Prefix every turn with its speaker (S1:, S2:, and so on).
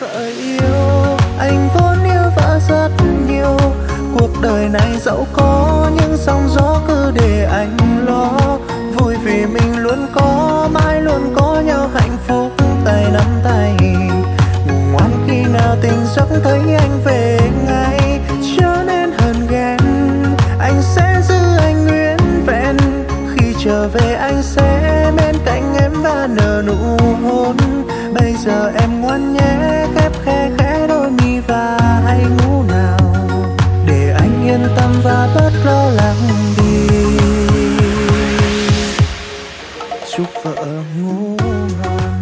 S1: vợ yêu. Anh vốn yêu vợ rất nhiều. Cuộc đời này dẫu có những sóng gió cứ để anh lo. Vui vì mình luôn có, mãi luôn có nhau. Hạnh phúc tay nắm tay. Ngủ ngoan khi nào tình giấc thấy anh về ngay. Cho nên hờn ghen. Anh sẽ giữ anh nguyên vẹn. Khi trở về anh sẽ bên cạnh em và nở nụ hôn. Bây giờ em ngoan nhé. yên tâm và bớt lo lắng đi. Chúc vợ ngủ ngon.